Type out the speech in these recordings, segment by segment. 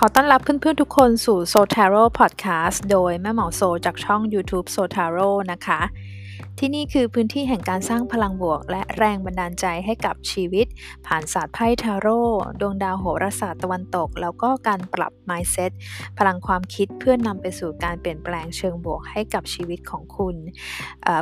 ขอต้อนรับเพื่อนๆทุกคนสู่ s o t a r o Podcast โดยแม่หมอโซจากช่อง YouTube s o t a r o นะคะ ที่นี่คือพื้นที่แห่งการสร้างพลังบวก และแรงบันดาลใจให้กับชีวิต ผ่านศาสตร์ไพ่ทาโร่ดวงดาวโหราศาสตร์ตะวันตก แล้วก็การปรับ mindset พลังความคิดเพื่อนนำไปสู่การเปลี่ยนแปลงเชิงบวกให้กับชีวิตของคุณ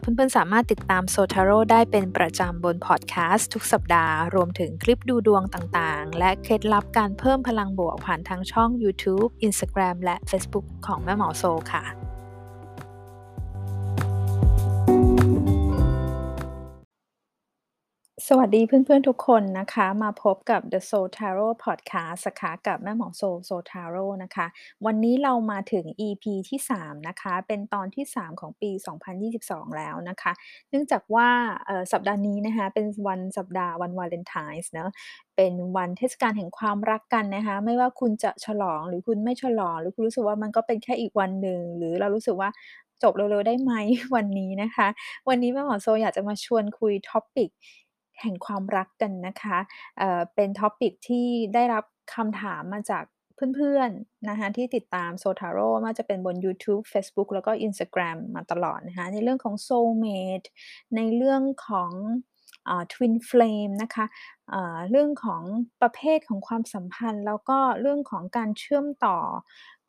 เพื่อนๆสามารถติดตามโซทาโร่ได้เป็นประจำบนพอดแคสต์ทุกสัปดาห์ รวมถึงคลิปดูดวงต่างๆ และเคล็ดลับการเพิ่มพลังบวกผ่านทางช่อง YouTube Instagram และ Facebook ของแม่หมอโซค่ะ สวัสดีเพื่อนๆทุกคนนะคะ มาพบกับ The Soul Tarot Podcast นะคะกับแม่หมอโซโซทาโร่นะคะ วันนี้เรามาถึง EP ที่ 3 นะคะ เป็นตอนที่ 3 ของปี 2022 แล้วนะคะ เนื่องจากว่าสัปดาห์นี้นะคะ เป็นวันสัปดาห์วันวาเลนไทน์เนาะเป็นวันเทศกาลแห่งความรักกันนะคะ ไม่ว่าคุณจะฉลองหรือคุณไม่ฉลอง หรือคุณรู้สึกว่ามันก็เป็นแค่อีกวันหนึ่งหรือเรารู้สึกว่าจบเร็วๆได้ไหมวันนี้นะคะ วันนี้แม่หมอโซอยากจะมาชวนคุย topic แห่งความรักกันนะคะเอ่อเป็น topic ที่ได้รับคำถามมาจากเพื่อนๆนะคะที่ติดตามโซทาโรต์ไม่ว่าจะเป็นบนยูทูบเฟซบุ๊กแล้วก็ Instagram มาตลอดนะคะในเรื่องของ soulmate ในเรื่องของทวินเฟลมนะคะ เรื่องของประเภทของความสัมพันธ์ แล้วก็เรื่องของการเชื่อมต่อ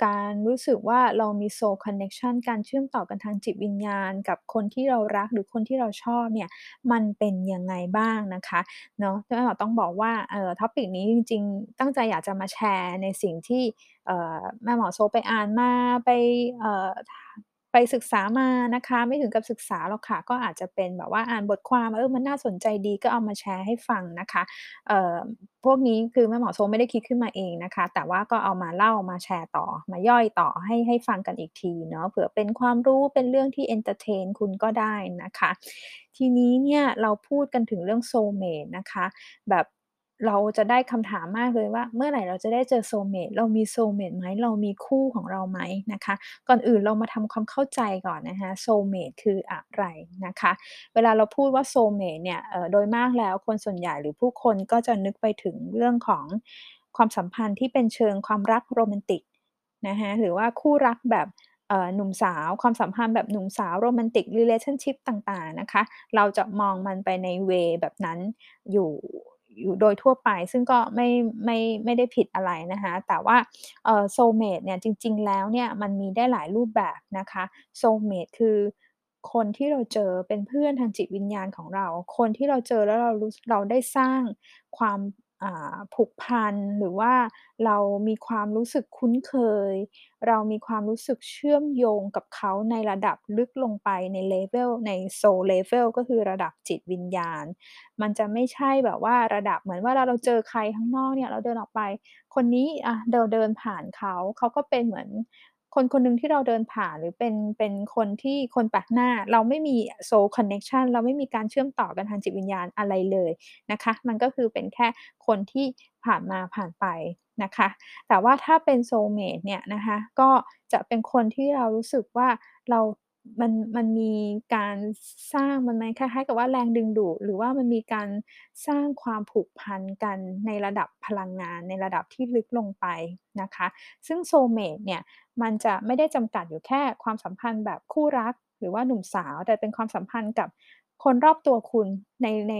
การรู้สึกว่าเรามี soul connection การเชื่อมต่อกันทางจิตวิญญาณกับคนที่เรารัก หรือคนที่เราชอบเนี่ย มันเป็นยังไงบ้างนะคะเนาะแม่หมอต้องบอกว่า เอ่อท็อปิกนี้จริง ๆ ตั้งใจอยากจะมาแชร์ในสิ่งที่ เอ่อ แม่หมอโซไปอ่านมา ไป เอ่อ ไปศึกษามานะคะ ไม่ถึงกับศึกษาหรอกค่ะ ก็อาจจะเป็นแบบว่าอ่านบทความเออมันน่าสนใจดีก็เอามาแชร์ให้ฟังนะคะเอ่อพวกนี้คือแม่หมอโซไม่ได้คิดขึ้นมาเองนะคะ แต่ว่าก็เอามาเล่ามาแชร์ต่อ มาย่อยต่อให้ให้ฟังกันอีกทีเนาะเผื่อเป็นความรู้เป็นเรื่องที่ entertain คุณก็ได้นะคะ ทีนี้เนี่ยเราพูดกันถึงเรื่อง soulmate นะคะ แบบ เราจะได้คำถามมากเลยว่า เมื่อไหร่เราจะได้เจอ soulmate เรามี soulmate ไหมเรามีคู่ของเราไหมนะคะ ก่อนอื่นเรามาทำความเข้าใจก่อนนะคะโซเมตคืออะไรนะคะ เวลาเราพูดว่าโซเมตเนี่ยโดยมากแล้วคนส่วนใหญ่หรือผู้คนก็จะนึกไปถึงเรื่องของความสัมพันธ์ที่เป็นเชิงความรักโรแมนติกนะคะหรือว่าคู่รักแบบหนุ่มสาวความสัมพันธ์แบบหนุ่มสาวโรแมนติก relationship ต่างๆนะคะ เราจะมองมันไปในเวแบบนั้นอยู่ อยู่โดยทั่วไป ซึ่งก็ไม่ไม่ไม่ได้ผิดอะไรนะคะแต่ว่า soulmate เนี่ยจริง ๆ แล้วเนี่ยมันมีได้หลายรูปแบบนะคะ soulmate คือคนที่เราเจอเป็นเพื่อนทางจิตวิญญาณของเรา คนที่เราเจอแล้วเรารู้เราได้สร้างความ ผูกพัน หรือว่าเรามีความรู้สึกคุ้นเคย เรามีความรู้สึกเชื่อมโยงกับเขาในระดับลึกลงไปใน level ใน soul level ก็คือระดับจิตวิญญาณ มันจะไม่ใช่แบบว่าระดับเหมือนว่าเรา เราเจอใครข้างนอกเนี่ย เราเดินออกไป คนนี้อะเราเดินผ่านเขา เขาก็เป็นเหมือน คนคนหนึ่งที่เราเดินผ่านหรือเป็นเป็นคนที่คนแปลกหน้า เราไม่มี soul connection เราไม่มีการเชื่อมต่อกันทางจิตวิญญาณอะไรเลยนะคะ มันก็คือเป็นแค่คนที่ผ่านมาผ่านไปนะคะ แต่ว่าถ้าเป็น soulmate เนี่ยนะคะ ก็จะเป็นคนที่เรารู้สึกว่าเรา มัน มันมีการสร้าง มันไหม คล้าย ๆ กับว่าแรงดึงดูด หรือว่ามันมีการสร้างความผูกพันกันในระดับพลังงาน ในระดับที่ลึกลงไปนะคะ ซึ่งโซเมตเนี่ย มันจะไม่ได้จำกัดอยู่แค่ความสัมพันธ์แบบคู่รัก หรือว่าหนุ่มสาว แต่เป็นความสัมพันธ์กับ คนรอบตัวคุณในใน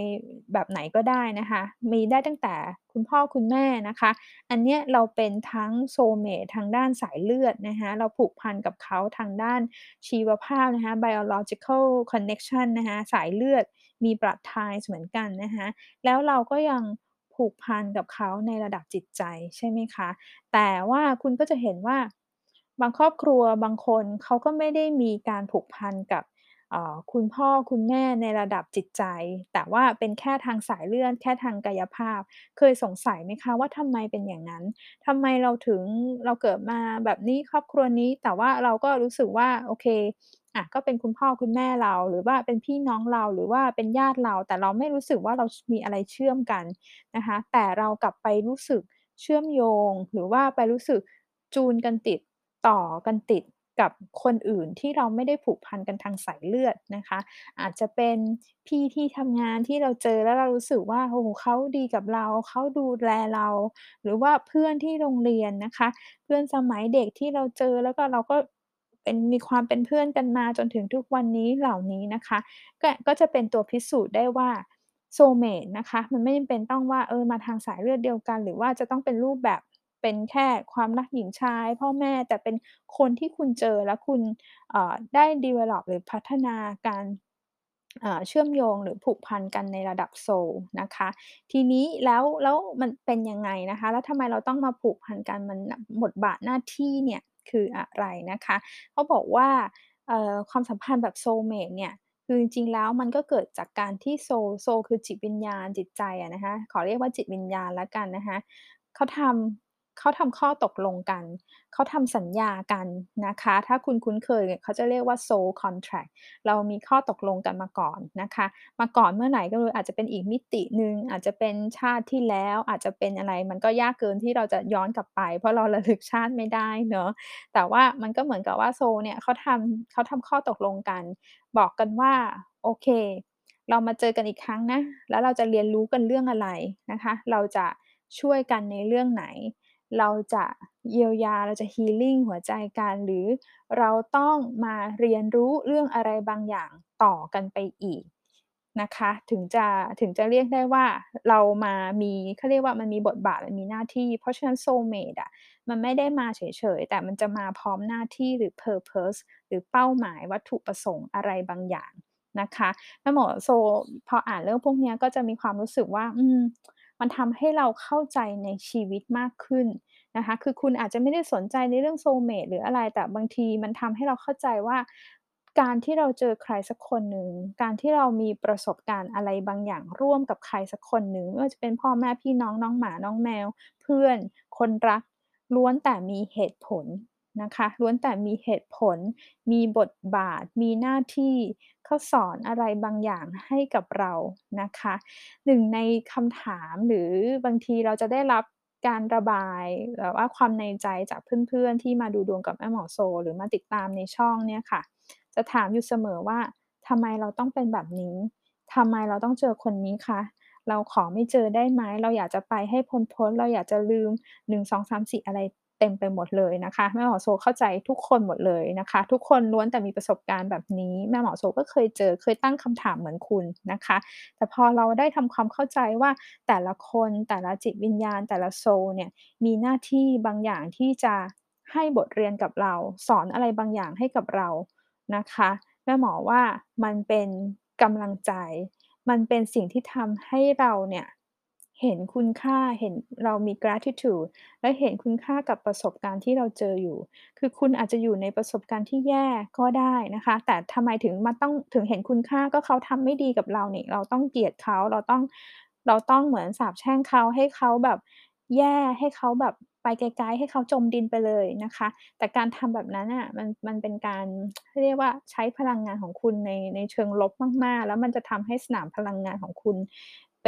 แบบไหนก็ได้นะคะ มีได้ตั้งแต่คุณพ่อคุณแม่นะคะ อันเนี้ยเราเป็นทั้งโซเมททางด้านสายเลือดนะคะเราผูกพันกับเขาทางด้านชีวภาพนะคะ biological connection นะคะสายเลือดมีบลัดทส์เหมือนกันนะคะแล้วเราก็ยังผูกพันกับเขาในระดับจิตใจใช่ไหมคะ แต่ว่าคุณก็จะเห็นว่าบางครอบครัวบางคนเขาก็ไม่ได้มีการผูกพันกับ คุณพ่อคุณแม่ในระดับจิตใจ แต่ว่าเป็นแค่ทางสายเลือดแค่ทางกายภาพ เคยสงสัยไหมคะว่าทำไมเป็นอย่างนั้นทำไมเราถึงเราเกิดมาแบบนี้ครอบครัวนี้ แต่ว่าเราก็รู้สึกว่าโอเคอะก็เป็นคุณพ่อคุณแม่เรา หรือว่าเป็นพี่น้องเราหรือว่าเป็นญาติเรา แต่เราไม่รู้สึกว่าเรามีอะไรเชื่อมกันนะคะแต่เรากลับไปรู้สึกเชื่อมโยง หรือว่าไปรู้สึกจูนกันติดต่อกันติด กับคนอื่นที่เราไม่ได้ผูกพันกันทางสายเลือดนะคะ อาจจะเป็นพี่ที่ทำงานที่เราเจอแล้วเรารู้สึกว่าโอ้โฮเขาดีกับเรา เขาดูแลเรา หรือว่าเพื่อนที่โรงเรียนนะคะ เพื่อนสมัยเด็กที่เราเจอแล้วก็เราก็เป็นมีความเป็นเพื่อนกันมาจนถึงทุกวันนี้เหล่านี้นะคะ ก็ก็จะเป็นตัวพิสูจน์ได้ว่า soulmate นะคะ มันไม่จำเป็นต้องว่าเออมาทางสายเลือดเดียวกัน หรือว่าจะต้องเป็นรูปแบบ เป็นแค่ความรักหญิงชาย พ่อแม่แต่เป็นคนที่คุณเจอแล้วคุณได้ develop หรือพัฒนาการเชื่อมโยงหรือผูกพันกันในระดับโซลนะคะ ทีนี้แล้วแล้วมันเป็นยังไงนะคะ แล้วทำไมเราต้องมาผูกพันกันมันบทบาทหน้าที่เนี่ยคืออะไรนะคะเขาบอกว่าความสัมพันธ์แบบ soulmate เนี่ยคือจริงๆแล้วมันก็เกิดจากการที่โซโซคือจิตวิญญาณจิตใจอะนะคะขอเรียกว่าจิตวิญญาณแล้วกันนะคะเขาทำ เขาทำข้อตกลงกัน เขาทำสัญญากันนะคะ ถ้าคุณคุ้นเคยเนี่ยเขาจะเรียกว่า soul contract เรามีข้อตกลงกันมาก่อนนะคะ มาก่อนเมื่อไหร่ก็ไม่รู้อาจจะเป็นอีกมิติหนึ่งอาจจะเป็นชาติที่แล้วอาจจะเป็นอะไร มันก็ยากเกินที่เราจะย้อนกลับไป เพราะเราระลึกชาติไม่ได้เนาะแต่ว่ามันก็เหมือนกับว่าโซลเนี่ยเขาทำเขาทำข้อตกลงกัน บอกกันว่าโอเค เรามาเจอกันอีกครั้งนะ แล้วเราจะเรียนรู้กันเรื่องอะไรนะคะ เราจะช่วยกันในเรื่องไหน เราจะเยียวยาเราจะ healing หัวใจกันหรือเราต้องมาเรียนรู้เรื่องอะไรบางอย่างต่อกันไปอีกนะคะถึงจะถึงจะเรียกได้ว่าเรามามีเขาเรียกว่ามันมีบทบาทมันมีหน้าที่ เพราะฉะนั้น soulmate อะมันไม่ได้มาเฉยๆ แต่มันจะมาพร้อมหน้าที่หรือ purpose หรือเป้าหมายวัตถุประสงค์อะไรบางอย่างนะคะแม่หมอโซพออ่านเรื่องพวกนี้ก็จะมีความรู้สึกว่า อืม มันทำให้เราเข้าใจในชีวิตมากขึ้นนะคะ คือคุณอาจจะไม่ได้สนใจในเรื่อง soulmate หรืออะไร แต่บางทีมันทำให้เราเข้าใจว่าการที่เราเจอใครสักคนหนึ่ง การที่เรามีประสบการณ์อะไรบางอย่างร่วมกับใครสักคนหนึ่งไม่ว่าจะเป็นพ่อแม่พี่น้องน้องหมาน้องแมว เพื่อนคนรักล้วนแต่มีเหตุผล นะคะล้วนแต่มีเหตุผล มีบทบาท มีหน้าที่เขาสอนอะไรบางอย่างให้กับเรานะคะหนึ่งในคำถามหรือบางทีเราจะได้รับการระบายแบบว่าความในใจจากเพื่อนๆ ที่มาดูดวงกับแม่หมอโซ หรือมาติดตามในช่องเนี่ยค่ะ จะถามอยู่เสมอว่าทำไมเราต้องเป็นแบบนี้ทำไมเราต้องเจอคนนี้คะเราขอไม่เจอได้ไหม เราอยากจะไปให้พ้นๆเราอยากจะลืม 1 2 3 4 อะไร เต็มไปหมดเลยนะคะแม่หมอโซเข้าใจทุกคนหมดเลยนะคะ ทุกคนล้วนแต่มีประสบการณ์แบบนี้แม่หมอโซก็เคยเจอเคยตั้งคำถามเหมือนคุณนะคะ แต่พอเราได้ทำความเข้าใจว่าแต่ละคนแต่ละจิตวิญญาณ แต่ละโซเนี่ยมีหน้าที่บางอย่างที่จะให้บทเรียนกับเรา สอนอะไรบางอย่างให้กับเรานะคะแม่หมอว่ามันเป็นกำลังใจ มันเป็นสิ่งที่ทำให้เราเนี่ย เห็นคุณค่า เห็น เรามี gratitude และเห็นคุณค่ากับประสบการณ์ที่เราเจออยู่ คือคุณอาจจะอยู่ในประสบการณ์ที่แย่ก็ได้นะคะ แต่ทำไมถึงมาต้อง ถึงเห็นคุณค่า ก็เขาทำไม่ดีกับเรานี่ เราต้องเกลียดเขา เราต้อง เราต้องเหมือนสาปแช่งเขา ให้เขาแบบแย่ ให้เขาแบบไปไกล ๆ ให้เขาจมดินไปเลยนะคะ แต่การทำแบบนั้นน่ะ มัน มันเป็นการ เรียกว่า ใช้พลังงานของคุณใน ในเชิงลบมาก ๆ แล้วมันจะทำให้สนามพลังงานของคุณ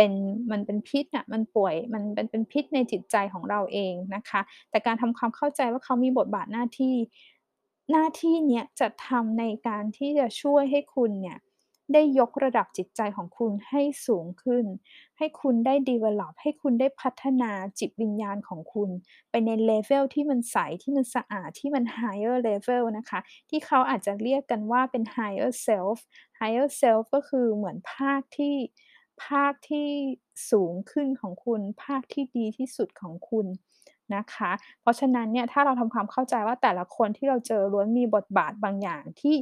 เป็นมันเป็นพิษน่ะมันป่วยมันเป็นเป็นพิษในจิตใจของเราเองนะคะ แต่การทำความเข้าใจว่าเขามีบทบาทหน้าที่ หน้าที่เนี้ยจะทำในการที่จะช่วยให้คุณเนี่ยได้ยกระดับจิตใจของคุณให้สูงขึ้น ให้คุณได้ develop ให้คุณได้พัฒนาจิตวิญญาณของคุณ ไปใน level ที่มันใส ที่มันสะอาด ที่มัน higher level นะคะ ที่เขาอาจจะเรียกกันว่าเป็น higher self higher self ก็คือเหมือนภาคที่ ภาคที่สูงขึ้นของคุณ ภาคที่ดีที่สุดของคุณนะคะ เพราะฉะนั้นเนี่ยถ้าเราทำความเข้าใจว่าแต่ละคนที่เราเจอล้วนมีบทบาทบางอย่างที่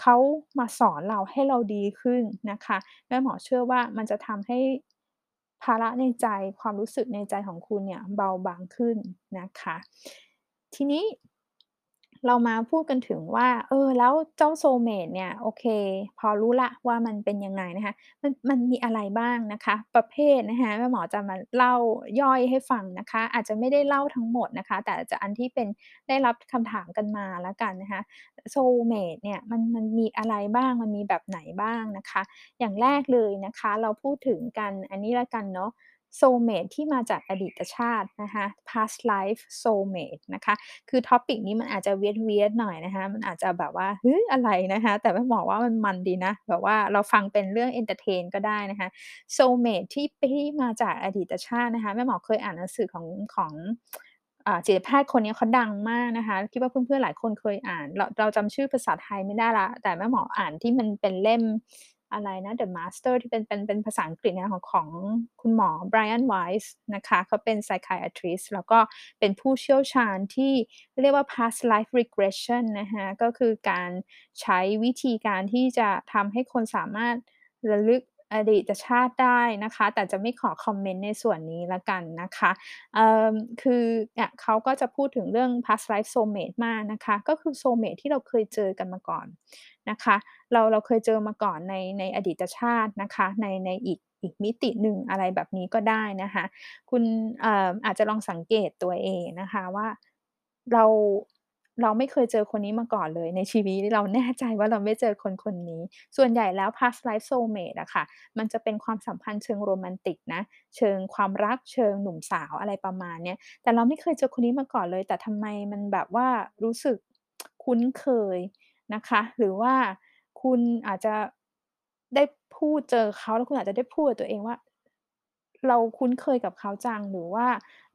เขามาสอนเราให้เราดีขึ้นนะคะแม่หมอเชื่อว่ามันจะทำให้ภาระในใจความรู้สึกในใจของคุณเนี่ยเบาบางขึ้นนะคะ ทีนี้ เรามาพูดกันถึงว่า เออ แล้วเจ้า soulmate เนี่ย โอเค พอรู้ล้วว่ามันเป็นยังไงนะคะ มัน มันมีอะไรบ้างนะคะ ประเภทนะคะ แม่หมอจะมาเล่าย่อยให้ฟังนะคะ อาจจะไม่ได้เล่าทั้งหมดนะคะ แต่จะอันที่เป็นได้รับคำถามกันมาแล้วกันนะคะ soulmate เนี่ย มัน มันมีอะไรบ้าง มันมีแบบไหนบ้างนะคะ อย่างแรกเลยนะคะ เราพูดถึงกัน อันนี้ล้วกันเนาะ soulmate ที่มาจากอดีตชาตินะคะ past life soulmate นะคะ คือ topic นี้มันอาจจะเวเครียดๆหน่อยนะคะ มันอาจจะแบบว่า"ฮึอะไร?"นะคะ แต่แม่หมอโซว่ามันมันดีนะ แบบว่าเราฟังเป็นเรื่อง entertain ก็ได้นะคะ soulmate ที่ที่มาจากอดีตชาตินะคะ แม่หมอโซเคยอ่านหนังสือของของจิตแพทย์คนนี้เขาดังมากนะคะ คิดว่าเพื่อนๆหลายคนเคยอ่าน เราเราจำชื่อภาษาไทยไม่ได้แล้วแต่แม่หมอโซอ่านที่มันเป็นเล่ม อะไรนะ The Master ที่เป็นเป็นเป็นภาษาอังกฤษนะของของคุณหมอ Brian Weiss นะคะเขาเป็น psychiatrist แล้วก็เป็นผู้เชี่ยวชาญที่เรียกว่า past life regression นะคะก็คือการใช้วิธีการที่จะทำให้คนสามารถระลึก อดีตชาติได้นะคะ แต่จะไม่ขอคอมเมนต์ในส่วนนี้ล้วกันนะคะเอ่อคือเนี่ยเขาก็จะพูดถึงเรื่อง past life soulmate มากนะคะ ก็คือ soulmate ที่เราเคยเจอกันมาก่อนนะคะ เราเราเคยเจอมาก่อนในในอดีตชาตินะคะ ในในอีกอีกมิติหนึ่งอะไรแบบนี้ก็ได้นะคะ คุณอออาจจะลองสังเกตตัวเองนะคะว่าเรา เราไม่เคยเจอคนนี้มาก่อนเลย ในชีวิตเราแน่ใจว่าเราไม่เจอคนคนนี้ ส่วนใหญ่แล้ว past life soulmate อะค่ะ มันจะเป็นความสัมพันธ์เชิงโรแมนติกนะ เชิงความรัก เชิงหนุ่มสาวอะไรประมาณเนี้ย แต่เราไม่เคยเจอคนนี้มาก่อนเลย แต่ทำไมมันแบบว่ารู้สึกคุ้นเคยนะคะ หรือว่าคุณอาจจะได้พูดเจอเขาแล้วคุณอาจจะได้พูดกับตัวเองว่า เราคุ้นเคยกับเขาจัง หรือว่า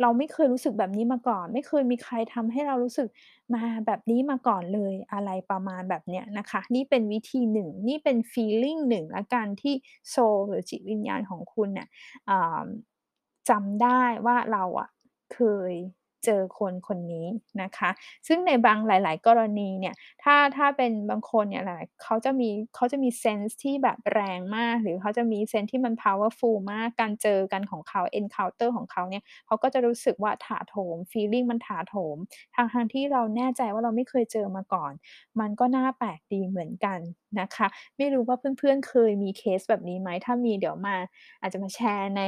เราไม่เคยรู้สึกแบบนี้มาก่อน ไม่เคยมีใครทำให้เรารู้สึกมาแบบนี้มาก่อนเลย อะไรประมาณแบบเนี้ยนะคะ นี่เป็นวิธีหนึ่ง นี่เป็น feeling หนึ่งแล้วกันที่โซลหรือจิตวิญญาณของคุณเน่ะอ่าจำได้ว่าเราอะเคย เจอคนคนนี้นะคะ ซึ่งในบางหลาย ๆ กรณีเนี่ยถ้าถ้าเป็นบางคนเนี่ยหลายเขาจะมีเขาจะมีเซนส์ที่แบบแรงมาก หรือเขาจะมีเซนส์ที่มัน powerful มากการเจอกันของเขา encounter ของเขาเนี่ยเขาก็จะรู้สึกว่าถาโถม feeling มันถาโถมทั้งที่เราแน่ใจว่าเราไม่เคยเจอมาก่อน มันก็น่าแปลกดีเหมือนกันนะคะ ไม่รู้ว่าเพื่อนๆเคยมีเคสแบบนี้ไหม?ถ้ามีเดี๋ยวมาอาจจะมาแชร์ใน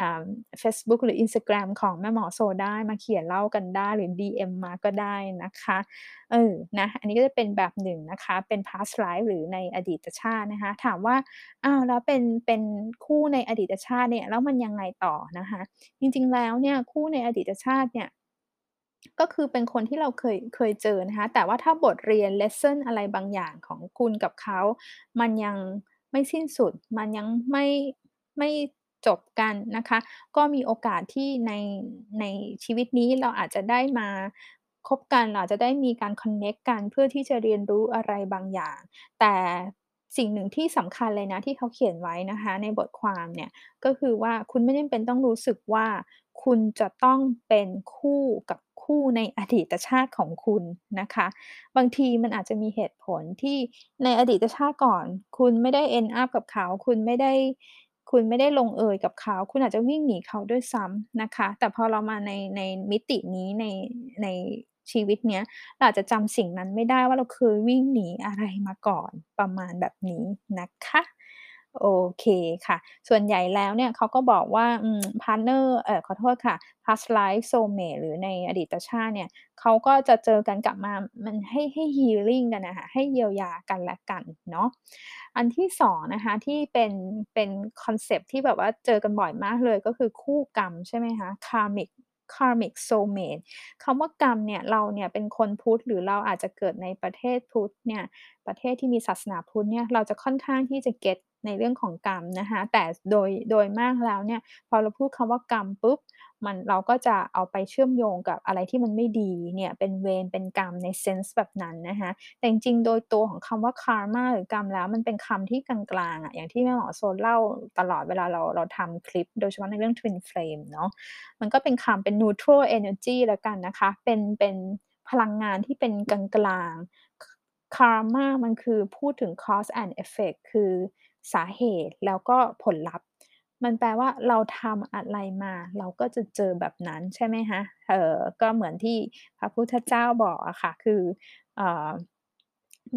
อ่าเฟซบุ๊กหรือ Instagram ของแม่หมอโซได้มาเขียนเล่ากันได้หรือ DM มาก็ได้นะคะเออนะอันนี้ก็จะเป็นแบบหนึ่งนะคะเป็น past life หรือในอดีตชาตินะคะ ถามว่าอ้าวแล้วเป็นเป็นคู่ในอดีตชาติเนี่ยแล้วมันยังไงต่อนะคะ?จริงๆแล้วเนี่ยคู่ในอดีตชาติเนี่ยก็คือเป็นคนที่เราเคยเคยเจอนะคะ แต่ว่าถ้าบทเรียนเลสซันอะไรบางอย่างของคุณกับเขา มันยังไม่สิ้นสุด มันยังไม่ไม่ จบกันนะคะ ก็มีโอกาสที่ในในชีวิตนี้เราอาจจะได้มาคบกันเราจะได้มีการคอนเน็กต์กันเพื่อที่จะเรียนรู้อะไรบางอย่าง แต่สิ่งหนึ่งที่สำคัญเลยนะที่เขาเขียนไว้นะคะ ในบทความเนี่ยก็คือว่าคุณไม่จำเป็นต้องรู้สึกว่าคุณจะต้องเป็นคู่กับคู่ในอดีตชาติของคุณนะคะ บางทีมันอาจจะมีเหตุผลที่ในอดีตชาติก่อน คุณไม่ได้ end up กับเขา คุณไม่ได้ คุณไม่ได้ลงเอยกับเขา คุณอาจจะวิ่งหนีเขาด้วยซ้ำนะคะ แต่พอเรามาในในมิตินี้ในในชีวิตเนี้ยเราจจะจำสิ่งนั้นไม่ได้ว่าเราเคยวิ่งหนีอะไรมาก่อนประมาณแบบนี้นะคะ โอเคค่ะ ส่วนใหญ่แล้วเนี่ยเขาก็บอกว่า partner เอ่อขอโทษค่ะ past life soulmate หรือในอดีตชาติเนี่ยเขาก็จะเจอกันกลับมามันให้ให้ healing กันนะคะให้เยียวยากันและกันเนาะอันที่2นะคะที่เป็นเป็นคอนเซปที่แบบว่าเจอกันบ่อยมากเลยก็คือคู่กรรมใช่ไหมคะ karmic karmic soulmate คำว่ากรรมเนี่ยเราเนี่ยเป็นคนพุทธหรือเราอาจจะเกิดในประเทศพุทธเนี่ยประเทศที่มีศาสนาพุทธเนี่ยเราจะค่อนข้างที่จะเก็ต ในเรื่องของกรรมนะคะแต่โดยโดยมากแล้วเนี่ยพอเราพูดคำว่ากรรมปุ๊บมันเราก็จะเอาไปเชื่อมโยงกับอะไรที่มันไม่ดีเนี่ยเป็นเวรเป็นกรรมในเซนส์แบบนั้นนะคะแต่จริงๆโดยตัวของคำว่า karma หรือกรรมแล้วมันเป็นคำที่กลางๆอะอย่างที่แม่หมอโซนเล่าตลอดเวลาเราเราทำคลิป โดยเฉพาะในเรื่อง Twin Flame เนาะมันก็เป็นคำเป็น neutral energy แล้วกันนะคะเป็นเป็นพลังงานที่เป็นกลางๆค karma มันคือพูดถึง cause and effect คือ สาเหตุแล้วก็ผลลัพธ์ มันแปลว่าเราทำอะไรมา เราก็จะเจอแบบนั้นใช่ไหมคะ?เออก็เหมือนที่พระพุทธเจ้าบอกอะค่ะ คือออ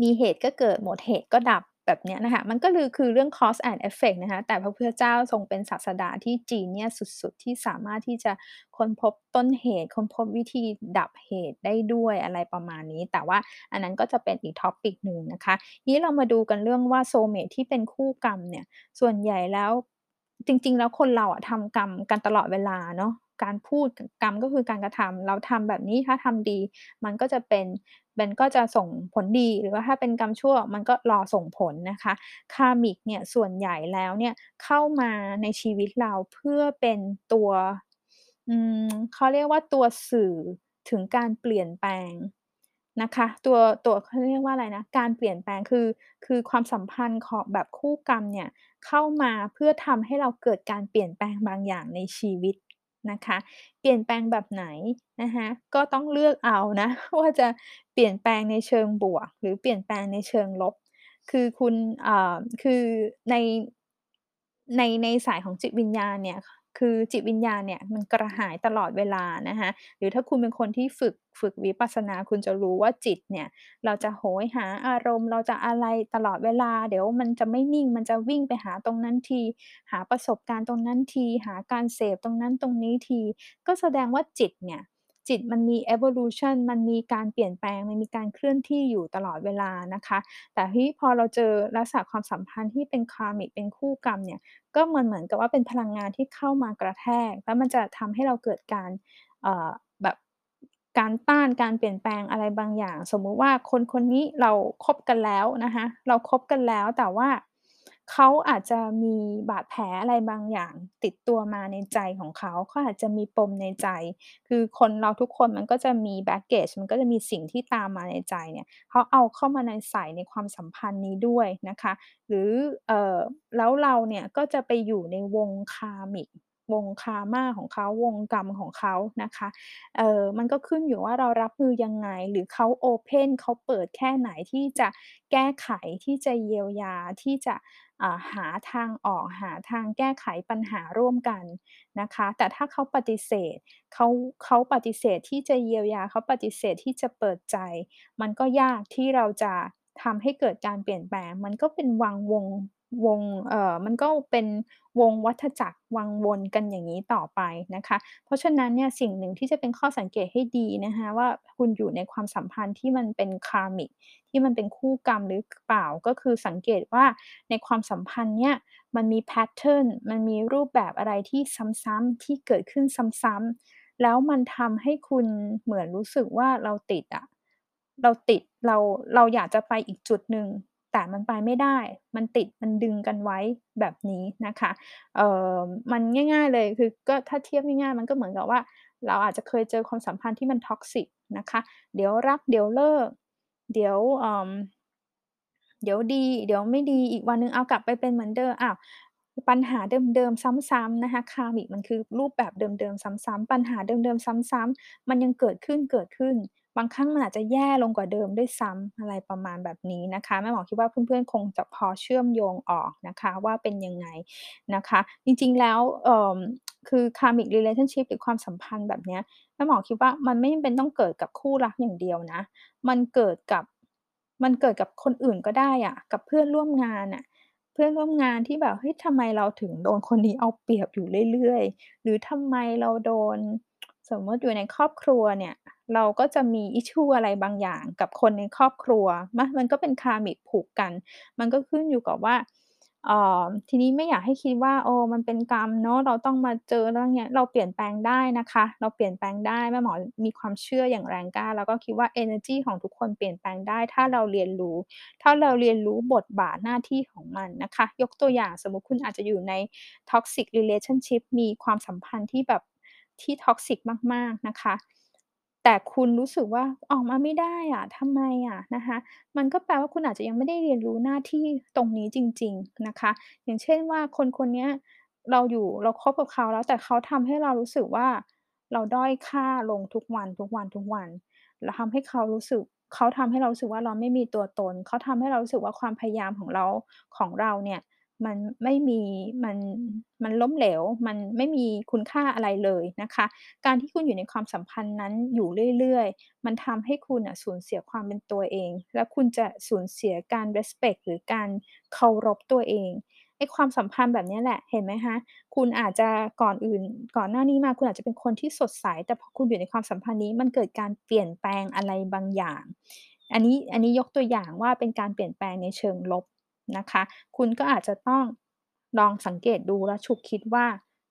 มีเหตุก็เกิดหมดเหตุก็ดับ แบบเนี้ยนะคะ มันก็ลือคือเรื่อง cause and effect นะคะ แต่พระพุทธเจ้าทรงเป็นศาสดาที่จีเนียสุดๆ ที่สามารถที่จะค้นพบต้นเหตุ ค้นพบวิธีดับเหตุได้ด้วยอะไรประมาณนี้ แต่ว่าอันนั้นก็จะเป็นอีก topic หนึ่งนะคะทีนี้เรามาดูกันเรื่องว่า soulmate ที่เป็นคู่กรรมเนี่ย ส่วนใหญ่แล้วจริง ๆ แล้วคนเราอะทำกรรมกันตลอดเวลาเนาะการพูดกกรรมก็คือการกระทำเราทำแบบนี้ถ้าทำดี มันก็จะเป็น มันก็จะส่งผลดีหรือว่าถ้าเป็นกรรมชั่วมันก็รอส่งผลนะคะ Karmic เนี่ยส่วนใหญ่แล้วเนี่ยเข้ามาในชีวิตเราเพื่อเป็นตัวเขาเรียกว่าตัวสื่อถึงการเปลี่ยนแปลงนะคะตัวตัวเขาเรียกว่าอะไรนะการเปลี่ยนแปลงคือคือความสัมพันธ์ของแบบคู่กรรมเนี่ยเข้ามาเพื่อทำให้เราเกิดการเปลี่ยนแปลงบางอย่างในชีวิต นะคะ เปลี่ยนแปลงแบบไหนนะคะก็ต้องเลือกเอานะว่าจะเปลี่ยนแปลงในเชิงบวก หรือเปลี่ยนแปลงในเชิงลบ คือคุณเอ่อคือในในในสายของจิตวิญญาณเนี่ย คือจิตวิญญาณเนี่ยมันกระหายตลอดเวลานะคะหรือถ้าคุณเป็นคนที่ฝึกฝึกวิปัสสนาคุณจะรู้ว่าจิตเนี่ยเราจะโหยหาอารมณ์ เราจะอะไรตลอดเวลา เดี๋ยวมันจะไม่นิ่งมันจะวิ่งไปหาตรงนั้นที หาประสบการณ์ตรงนั้นที หาการเสพตรงนั้นตรงนี้ที ก็แสดงว่าจิตเนี่ย จิตมันมี evolution มันมีการเปลี่ยนแปลง มันมีการเคลื่อนที่อยู่ตลอดเวลานะคะ แต่ทีนี้พอเราเจอลักษณะความสัมพันธ์ที่เป็น Karmic เป็นคู่กรรมเนี่ย ก็เหมือนเหมือนกับว่าเป็นพลังงานที่เข้ามากระแทก แล้วมันจะทำให้เราเกิดการเอ่อแบบการต้านการเปลี่ยนแปลงอะไรบางอย่าง สมมุติว่าคนคนนี้เราคบกันแล้วนะคะเราคบกันแล้วแต่ว่า เขาอาจจะมีบาดแผลอะไรบางอย่าง ติดตัวมาในใจของเขา เขาอาจจะมีปมในใจ คือคนเราทุกคนมันก็จะมี baggage มันก็จะมีสิ่งที่ตามมาในใจเนี่ย เขาเอาเข้ามาในใส่ในความสัมพันธ์นี้ด้วยนะคะ หรือ เอ่อ แล้วเราเนี่ยก็จะไปอยู่ในวงคามิก วง Karma ของเขาวงกรรมของเขานะคะเออมันก็ขึ้นอยู่ว่าเรารับมือยังไง หรือเขาโอเพนเขาเปิดแค่ไหนที่จะแก้ไขที่จะเยียวยาที่จะหาทางออกหาทางแก้ไขปัญหาร่วมกันนะคะ แต่ถ้าเขาปฏิเสธเขาเขาปฏิเสธที่จะเยียวยาเขาปฏิเสธที่จะเปิดใจ มันก็ยากที่เราจะทำให้เกิดการเปลี่ยนแปลง มันก็เป็นวังวนวงเอ่อมันก็เป็น วงวัฏจักรวังวนกันอย่างงี้ต่อไปนะคะ เพราะฉะนั้นเนี่ยสิ่งหนึ่งที่จะเป็นข้อสังเกตให้ดีนะคะว่าคุณอยู่ในความสัมพันธ์ที่มันเป็น Karmic ที่มันเป็นคู่กรรมหรือเปล่าก็คือสังเกตว่าในความสัมพันธ์เนี้ยมันมีแพตเทิร์นมันมีรูปแบบอะไรที่ซ้ำๆที่เกิดขึ้นซ้ำๆแล้วมันทำให้คุณเหมือนรู้สึกว่าเราติดอะเราติดเราเราอยากจะไปอีกจุดหนึ่ง แต่มันไปไม่ได้ มันติดมันดึงกันไว้แบบนี้นะคะเอ่อมันง่าย ๆเลยคือก็ถ้าเทียบง่ายๆมันก็เหมือนกับว่า เราอาจจะเคยเจอความสัมพันธ์ที่มัน toxic นะคะเดี๋ยวรักเดี๋ยวเลิก เดี๋ยวเอ่อเดี๋ยวดี เดี๋ยวไม่ดีอีกวันหนึ่งอ้ากลับไปเป็นเหมือนเดิมอ้าวปัญหาเดิมๆซ้ำๆนะคะ Karmic มันคือรูปแบบเดิมๆซ้ำๆปัญหาเดิมๆซ้ำๆมันยังเกิดขึ้นๆ บางครั้งมันอาจจะแย่ลงกว่าเดิมด้วยซ้ำอะไรประมาณแบบนี้นะคะแม่หมอคิดว่าเพื่อนๆคงจะพอเชื่อมโยงออกนะคะว่าเป็นยังไงนะคะ จริงๆแล้วเอ่อคือ Karmic relationship หรือความสัมพันธ์แบบเนี้ยแม่หมอคิดว่ามันไม่จำเป็นต้องเกิดกับคู่รักอย่างเดียวนะ มันเกิดกับมันเกิดกับคนอื่นก็ได้อะกับเพื่อนร่วมงานน่ะเพื่อนร่วมงานที่แบบเฮ้ยทำไมเราถึงโดนคนนี้เอาเปรียบอยู่เรื่อยๆ หรือทำไมเราโดน สมมติอยู่ในครอบครัวเนี่ย เราก็จะมีอิชชูอะไรบางอย่างกับคนในครอบครัว มะ มันก็เป็น Karmic ผูกกัน มันก็ขึ้นอยู่กับว่า เอ่อ ทีนี้ไม่อยากให้คิดว่าเออมันเป็นกรรมเนาะ เราต้องมาเจอเรื่องเนี้ย เราเปลี่ยนแปลงได้นะคะ เราเปลี่ยนแปลงได้ แม่หมอมีความเชื่ออย่างแรงกล้า แล้วก็คิดว่าเอเนอร์จีของทุกคนเปลี่ยนแปลงได้ ถ้าเราเรียนรู้ ถ้าเราเรียนรู้บทบาทหน้าที่ของมันนะคะ ยกตัวอย่างสมมุติคุณอาจจะอยู่ใน toxic relationship มีความสัมพันธ์ที่แบบ ที่ toxic มาก ๆ นะคะ แต่คุณรู้สึกว่าออกมาไม่ได้อะทำไมอะนะคะ มันก็แปลว่าคุณอาจจะยังไม่ได้เรียนรู้หน้าที่ตรงนี้จริง ๆ นะคะ อย่างเช่นว่าคนคนเนี้ยเราอยู่เราคบกับเขาแล้วแต่เขาทำให้เรารู้สึกว่าเราด้อยค่าลงทุกวันๆๆแล้วทำให้เขารู้สึกเขาทำให้เรารู้สึกว่าเราไม่มีตัวตน เขาทำให้เรารู้สึกว่าความพยายามของเราของเราเนี่ย มันไม่มี มัน มันล้มเหลว มันไม่มีคุณค่าอะไรเลยนะคะ การที่คุณอยู่ในความสัมพันธ์นั้นอยู่เรื่อยๆ มันทำให้คุณน่ะสูญเสียความเป็นตัวเอง แล้วคุณจะสูญเสียการ respect หรือการเคารพตัวเองไอ้ความสัมพันธ์แบบเนี้ยแหละ เห็นไหมคะ คุณอาจจะก่อนอื่น ก่อนหน้านี้มาคุณอาจจะเป็นคนที่สดใส แต่พอคุณอยู่ในความสัมพันธ์นี้ มันเกิดการเปลี่ยนแปลงอะไรบางอย่าง อันนี้ อันนี้ยกตัวอย่างว่าเป็นการเปลี่ยนแปลงในเชิงลบ นะคะ คุณก็อาจจะต้องลองสังเกตดูแล้วฉุกคิดว่า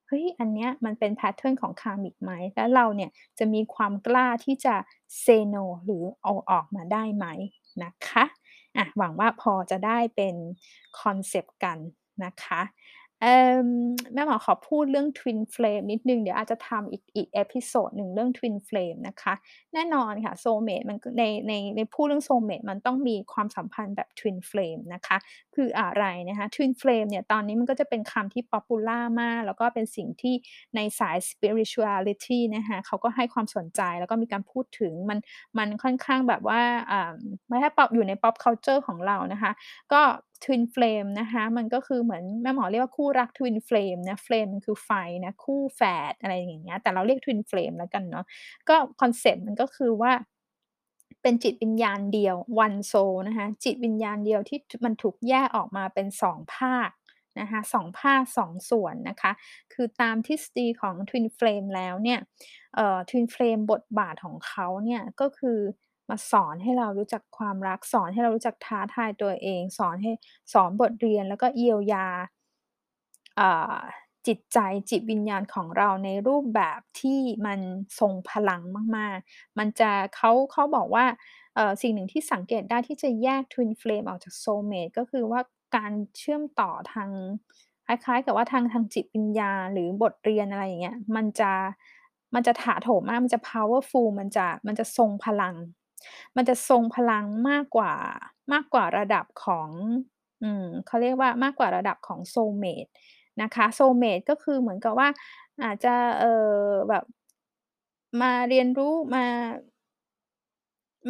เฮ้ยอันเนี้ยมันเป็น pattern ของ karmic ไหมแล้วเราเนี่ยจะมีความกล้าที่จะ say no หรือเอาออกมาได้ไหมนะคะอะหวังว่าพอจะได้เป็นคอนเซปต์กันนะคะ เอ่อแม่หมอขอพูดเรื่อง Twin Flame นิดหนึ่ง เดี๋ยวอาจจะทำอีกอีก episode หนึ่งเรื่อง Twin Flame นะคะ แน่นอนค่ะ Soulmate มันในในในพูดเรื่อง Soulmate มันต้องมีความสัมพันธ์แบบ Twin Flame นะคะ คืออะไรนะคะ Twin Flame เนี่ยตอนนี้มันก็จะเป็นคำที่ popular มาก แล้วก็เป็นสิ่งที่ในสาย spirituality นะคะเขาก็ให้ความสนใจแล้วก็มีการพูดถึงมันมันค่อนข้างแบบว่าไม่ถ้าป๊อปอยู่ใน pop culture ของเรานะคะ ก็ Twin Flame นะคะมันก็คือเหมือนแม่หมอเรียกว่าคู่รัก Twin Flame นะ Flame มันคือไฟนะคู่แฝดอะไรอย่างเงี้ยแต่เราเรียก Twin Flame แล้วกันเนาะก็คอนเซปต์มันก็คือว่าเป็นจิตวิญญาณเดียว One Soul นะคะจิตวิญญาณเดียวที่มันถูกแยกออกมาเป็น2ภาคนะคะ2ภาค2ส่วนนะคะ คือตามทฤษฎีของ Twin Flame แล้วเนี่ยเอ่อ Twin Flame บทบาทของเขาเนี่ยก็คือ มาสอนให้เรารู้จักความรัก สอนให้เรารู้จักท้าทายตัวเอง สอนให้สอนบทเรียนแล้วก็เยียวยาจิตใจจิตวิญญาณของเราในรูปแบบที่มันทรงพลังมาก ๆ มันจะเขาเขาบอกว่าสิ่งหนึ่งที่สังเกตได้ที่จะแยก Twin Flame ออกจาก Soulmate ก็คือว่าการเชื่อมต่อทางคล้ายๆ กับว่าทางทางจิตวิญญาณหรือบทเรียนอะไรอย่างเงี้ยมันจะมันจะถาโถมมาก มันจะ powerful มันจะมันจะทรงพลัง มันจะทรงพลังมากกว่า มากกว่าระดับของ อืมเขาเรียกว่ามากกว่าระดับของ Soulmate นะคะ Soulmate ก็คือเหมือนกับว่า อาจจะเออแบบมาเรียนรู้มา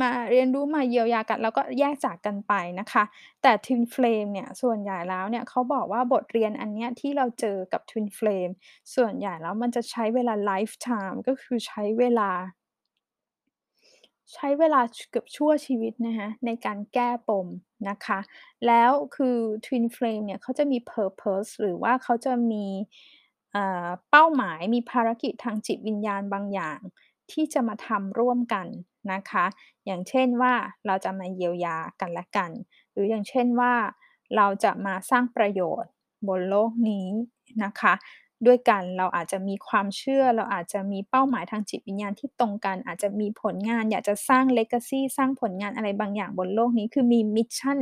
มาเรียนรู้มาเยียวยากันแล้วก็แยกจากกันไปนะคะ แต่ Twin Flame เนี่ยส่วนใหญ่แล้วเนี่ยเขาบอกว่าบทเรียนอันเนี้ยที่เราเจอกับ Twin Flame ส่วนใหญ่แล้วมันจะใช้เวลา lifetime ก็คือใช้เวลา ใช้เวลาเกือบชั่วชีวิตนะคะในการแก้ปมนะคะ แล้วคือ Twin Flame เนี่ยเขาจะมี purpose หรือว่าเขาจะมีอ่าเป้าหมายมีภารกิจทางจิตวิญญาณบางอย่าง ที่จะมาทำร่วมกันนะคะ อย่างเช่นว่าเราจะมาเยียวยากันและกัน หรืออย่างเช่นว่าเราจะมาสร้างประโยชน์บนโลกนี้นะคะ ด้วยกัน เราอาจจะมีความเชื่อ เราอาจจะมีเป้าหมายทางจิตวิญญาณที่ตรงกัน อาจจะมีผลงาน อยากจะสร้าง legacy สร้างผลงานอะไรบางอย่างบนโลกนี้ คือมีมิชชั่น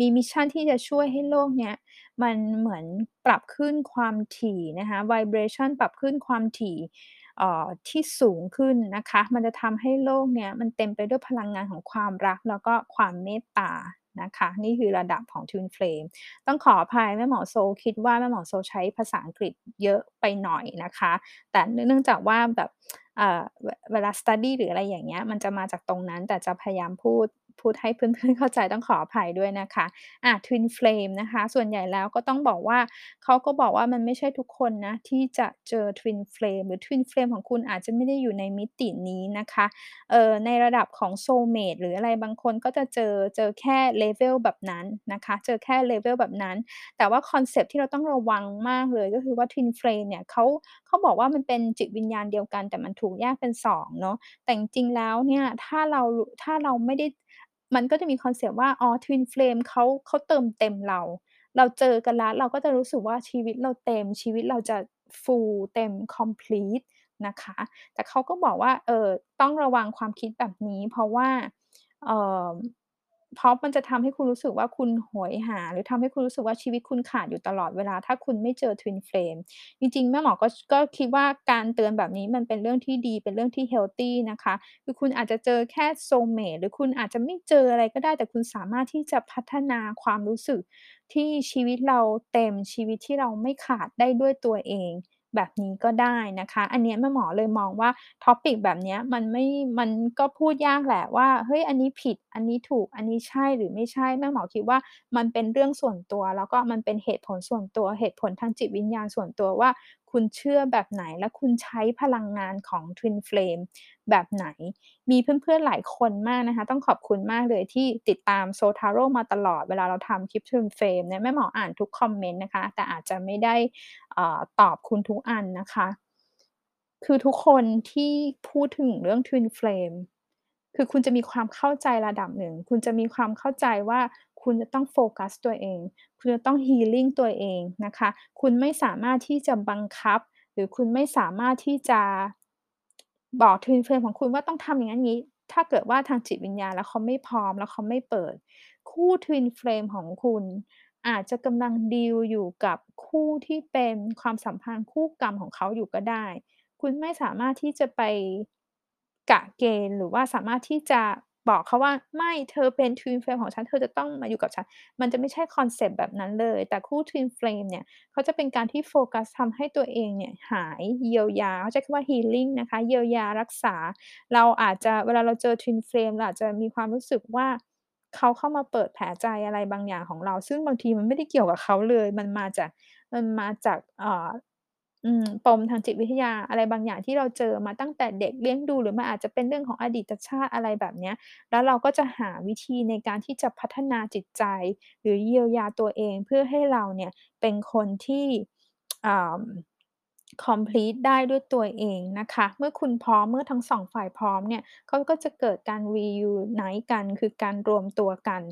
มี mission ที่จะช่วยให้โลกเนี้ยมันเหมือนปรับขึ้นความถี่นะคะ vibration ปรับขึ้นความถี่เอ่อที่สูงขึ้นนะคะ มันจะทำให้โลกเนี้ยมันเต็มไปด้วยพลังงานของความรักแล้วก็ความเมตตา นะคะ นี่คือระดับของ Twin Flame ต้องขออภัยแม่หมอโซคิดว่าแม่หมอโซใช้ภาษาอังกฤษเยอะไปหน่อยนะคะ แต่เนื่องจากว่าแบบเวเวลา study หรืออะไรอย่างเงี้ยมันจะมาจากตรงนั้นแต่จะพยายามพูด พูดให้เพื่อนๆเข้าใจต้องขออภัยด้วยนะคะอ่า Twin Flame นะคะ ส่วนใหญ่แล้วก็ต้องบอกว่าเขาก็บอกว่ามันไม่ใช่ทุกคนนะ ที่จะเจอ Twin Flame หรือ Twin Flame ของคุณอาจจะไม่ได้อยู่ในมิตินี้นะคะเอ่อในระดับของ Soulmate หรืออะไรบางคนก็จะเจอเจอแค่ level แบบนั้นนะคะ เจอแค่ level แบบนั้น แต่ว่าคอนเซปที่เราต้องระวังมากเลยก็คือว่า Twin Flame เนี่ยเขาเขาบอกว่ามันเป็นจิตวิญญาณเดียวกัน แต่มันถูกแยกเป็น2เนาะแต่จริงๆแล้วเนี่ยถ้าเราถ้าเราไม่ได้ มันก็จะมีคอนเซปต์ว่า อ๋อ Twin Flame เขาเขาเติมเต็มเรา เราเจอกันแล้ว เราก็จะรู้สึกว่าชีวิตเราเต็ม ชีวิตเราจะฟูลเต็ม complete นะคะ แต่เขาก็บอกว่า เออต้องระวังความคิดแบบนี้ เพราะว่า เออ เพราะมันจะทำให้คุณรู้สึกว่าคุณโหยหา หรือทำให้คุณรู้สึกว่าชีวิตคุณขาดอยู่ตลอดเวลา ถ้าคุณไม่เจอ Twin Flame จริงๆ แม่หมอก็ก็คิดว่าการเตือนแบบนี้มันเป็นเรื่องที่ดีเป็นเรื่องที่เฮลทีนะคะ คือคุณอาจจะเจอแค่ Soulmate หรือคุณอาจจะไม่เจออะไรก็ได้ แต่คุณสามารถที่จะพัฒนาความรู้สึกที่ชีวิตเราเต็มชีวิตที่เราไม่ขาดได้ด้วยตัวเอง แบบนี้ก็ได้นะคะ อันเนี้ยแม่หมอเลยมองว่าท็อปิกแบบเนี้ยมันไม่ มันก็พูดยากแหละว่า เฮ้ย อันนี้ผิด อันนี้ถูก อันนี้ใช่หรือไม่ใช่ แม่หมอคิดว่ามันเป็นเรื่องส่วนตัว แล้วก็มันเป็นเหตุผลส่วนตัว เหตุผลทางจิตวิญญาณส่วนตัวว่า คุณเชื่อแบบไหน และคุณใช้พลังงานของ Twin Flame แบบไหน มีเพื่อนๆหลายคนมากนะคะ ต้องขอบคุณมากเลยที่ติดตาม Zotaro มาตลอดเวลาเราทำคลิป Twin Flame เนี่ยแม่หมออ่านทุกคอมเมนต์นะคะ แต่อาจจะไม่ได้อตอบคุณทุกอันนะคะ คือทุกคนที่พูดถึงเรื่อง Twin Flame คือคุณจะมีความเข้าใจระดับหนึ่ง คุณจะมีความเข้าใจว่า คุณจะต้องโฟกัสตัวเอง คุณจะต้อง healing ตัวเองนะคะ คุณไม่สามารถที่จะบังคับ หรือคุณไม่สามารถที่จะบอก Twin Flame ของคุณว่าต้องทำอย่างนี้ ถ้าเกิดว่าทางจิตวิญญาณแล้วเขาไม่พร้อมแล้วเขาไม่เปิด คู่ Twin Flame ของคุณอาจจะกำลังดีลอยู่กับคู่ที่เป็นความสัมพันธ์คู่กรรมของเขาอยู่ก็ได้ คุณไม่สามารถที่จะไปกะเกณฑ์หรือว่าสามารถที่จะ บอกเขาว่าไม่เธอเป็น Twin Flame ของฉันเธอจะต้องมาอยู่กับฉัน มันจะไม่ใช่คอนเซปต์แบบนั้นเลย แต่คู่ Twin Flame เนี่ยเขาจะเป็นการที่โฟกัสทำให้ตัวเองเนี่ยหายเยียวยาเขาใช้คำว่า healing นะคะเยียวยารักษา เราอาจจะเวลาเราเจอ Twin Flame เราอาจจะมีความรู้สึกว่าเขาเข้ามาเปิดแผลใจอะไรบางอย่างของเรา ซึ่งบางทีมันไม่ได้เกี่ยวกับเขาเลย มันมาจากมันมาจากเอืม ปมทางจิตวิทยาอะไรบางอย่างที่เราเจอมาตั้งแต่เด็กเลี้ยงดู หรือมันอาจจะเป็นเรื่องของอดีตชาติอะไรแบบเนี้ย แล้วเราก็จะหาวิธีในการที่จะพัฒนาจิตใจ หรือเยียวยาตัวเองเพื่อให้เราเนี่ยเป็นคนที่อ่า คอมพลีตได้ด้วยตัวเองนะคะ เมื่อคุณพร้อม เมื่อทั้ง 2 ฝ่ายพร้อมเนี่ยเขาก็จะเกิดการ reunite กัน คือการรวมตัวกัน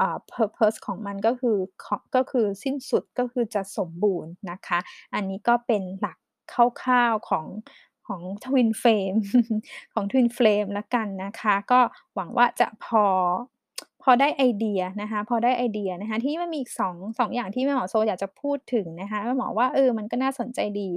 อ่า Purpose ของมันก็คือขก็คือสิ้นสุด ก็คือจะสมบูรณ์นะคะ อันนี้ก็เป็นหลักคร่าวๆของ ของ Twin Flame ของ Twin Flame ล้วกันนะคะ ก็หวังว่าจะพอ พอได้ไอเดียนะคะ พอได้ไอเดียนะคะ ทีนี้มันมีอีก 2- 2อย่างที่แม่หมอโซอยากจะพูดถึงนะคะแม่หมอว่าเออมันก็น่าสนใจดี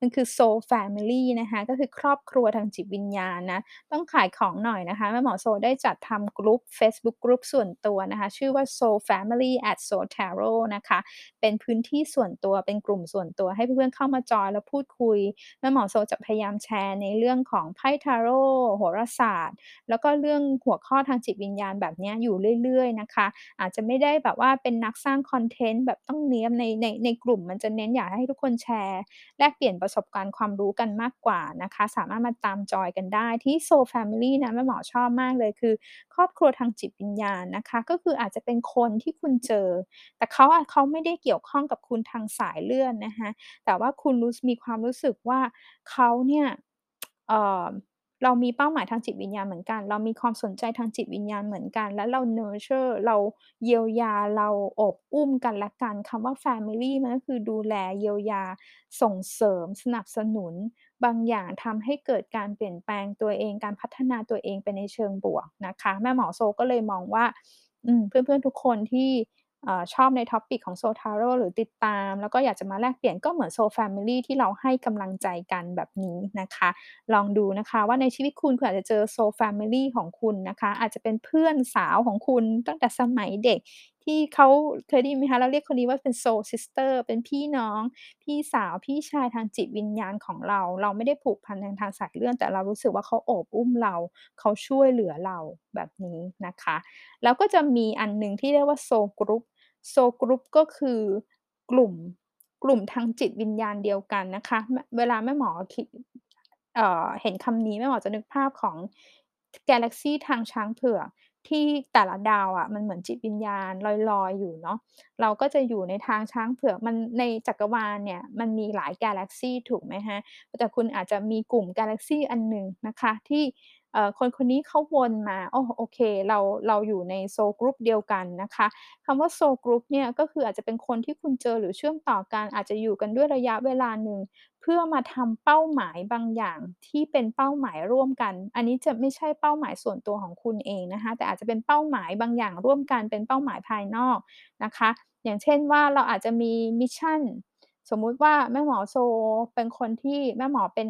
มันคือ Soul Family นะคะ ก็คือครอบครัวทางจิตวิญญาณนะ ต้องขายของหน่อยนะคะแม่หมอโซได้จัดทำ group เฟซบุ๊ก group ส่วนตัวนะคะ ชื่อว่า Soul Family at Soul Tarot นะคะ เป็นพื้นที่ส่วนตัวเป็นกลุ่มส่วนตัวให้เพื่อนๆเข้ามาจอยแล้วพูดคุยแม่หมอโซจะพยายามแชร์ในเรื่องของไพ่ทาโรต์โหราศาสตร์ แล้วก็เรื่องหัวข้อทางจิตวิญญาณแบบนี้อยู่เรื่อยๆนะคะ อาจจะไม่ได้แบบว่าเป็นนักสร้างคอนเทนต์แบบต้องเนี้ยบในในในกลุ่มมันจะเน้นอยากให้ทุกคนแชร์ แลกเปลี่ยนประสบการณ์ความรู้กันมากกว่านะคะ สามารถมาตามจอยกันได้ที่ Soul Family นะแม่หมอชอบมากเลยคือ ครอบครัวทางจิตวิญญาณนะคะ ก็คืออาจจะเป็นคนที่คุณเจอ แต่เขาเขาไม่ได้เกี่ยวข้องกับคุณทางสายเลือดนะคะแต่ว่าคุณรู้สมีความรู้สึกว่าเขาเนี่ยเอ่อ เรามีเป้าหมายทางจิตวิญญาณเหมือนกัน เรามีความสนใจทางจิตวิญญาณเหมือนกัน และเรา nurture เราเยียวยาเราอบอุ้มกันและกันคำว่า Family มันก็คือดูแลเยียวยาส่งเสริม สนับสนุน บางอย่างทำให้เกิดการเปลี่ยนแปลงตัวเองการพัฒนาตัวเองไปในเชิงบวกนะคะ แม่หมอโซก็เลยมองว่าอืมเพื่อนๆทุกคนที่ อชอบใน topic ของ Soul Tarot หรือติดตาม แล้วก็อยากจะมาแลกเปลี่ยนก็เหมือน Soul Family ที่เราให้กำลังใจกันแบบนี้นะคะ ลองดูนะคะว่าในชีวิตคุณคุณอาจจะเจอ Soul Family ของคุณนะคะ อาจจะเป็นเพื่อนสาวของคุณตั้งแต่สมัยเด็กที่เขาเคยได้ยินไหมคะเราเรียกคนนี้ว่าเป็น Soul Sister เป็นพี่น้อง พี่สาวพี่ชายทางจิตวิญญาณของเรา เราไม่ได้ผูกพันทางทางสายเลือดแต่เรารู้สึกว่าเขาโอบอุ้มเรา เขาช่วยเหลือเราแบบนี้นะคะ แล้วก็จะมีอันหนึ่งที่เรียกว่า Soul Group Soul Group ก็คือกลุ่มกลุ่มทางจิตวิญญาณเดียวกันนะคะ เวลาแม่หมอคิดเเห็นคำนี้แม่หมอจะนึกภาพของกาแล็กซีทางช้างเผือกที่แต่ละดาวอะมันเหมือนจิตวิญญาณลอยๆอยู่เนาะเราก็จะอยู่ในทางช้างเผือกมันในจักรวาลเนี่ยมันมีหลายกาแล็กซีถูกไหมคะแต่คุณอาจจะมีกลุ่มกาแล็กซีอันหนึ่งนะคะที่ คนคนนี้เขาวนมาอ้โอเคเราเราอยู่ใน Soul Group เดียวกันนะคะคำว่า Soul Group เนี่ยก็คืออาจจะเป็นคนที่คุณเจอหรือเชื่อมต่อกันอาจจะอยู่กันด้วยระยะเวลาหนึ่งเพื่อมาทำเป้าหมายบางอย่างที่เป็นเป้าหมายร่วมกัน อันนี้จะไม่ใช่เป้าหมายส่วนตัวของคุณเองนะคะแต่อาจจะเป็นเป้าหมายบางอย่างร่วมกันเป็นเป้าหมายภายนอกนะคะ อย่างเช่นว่าเราอาจจะมี mission สมมุติว่าแม่หมอโซเป็นคนที่แม่หมอเป็น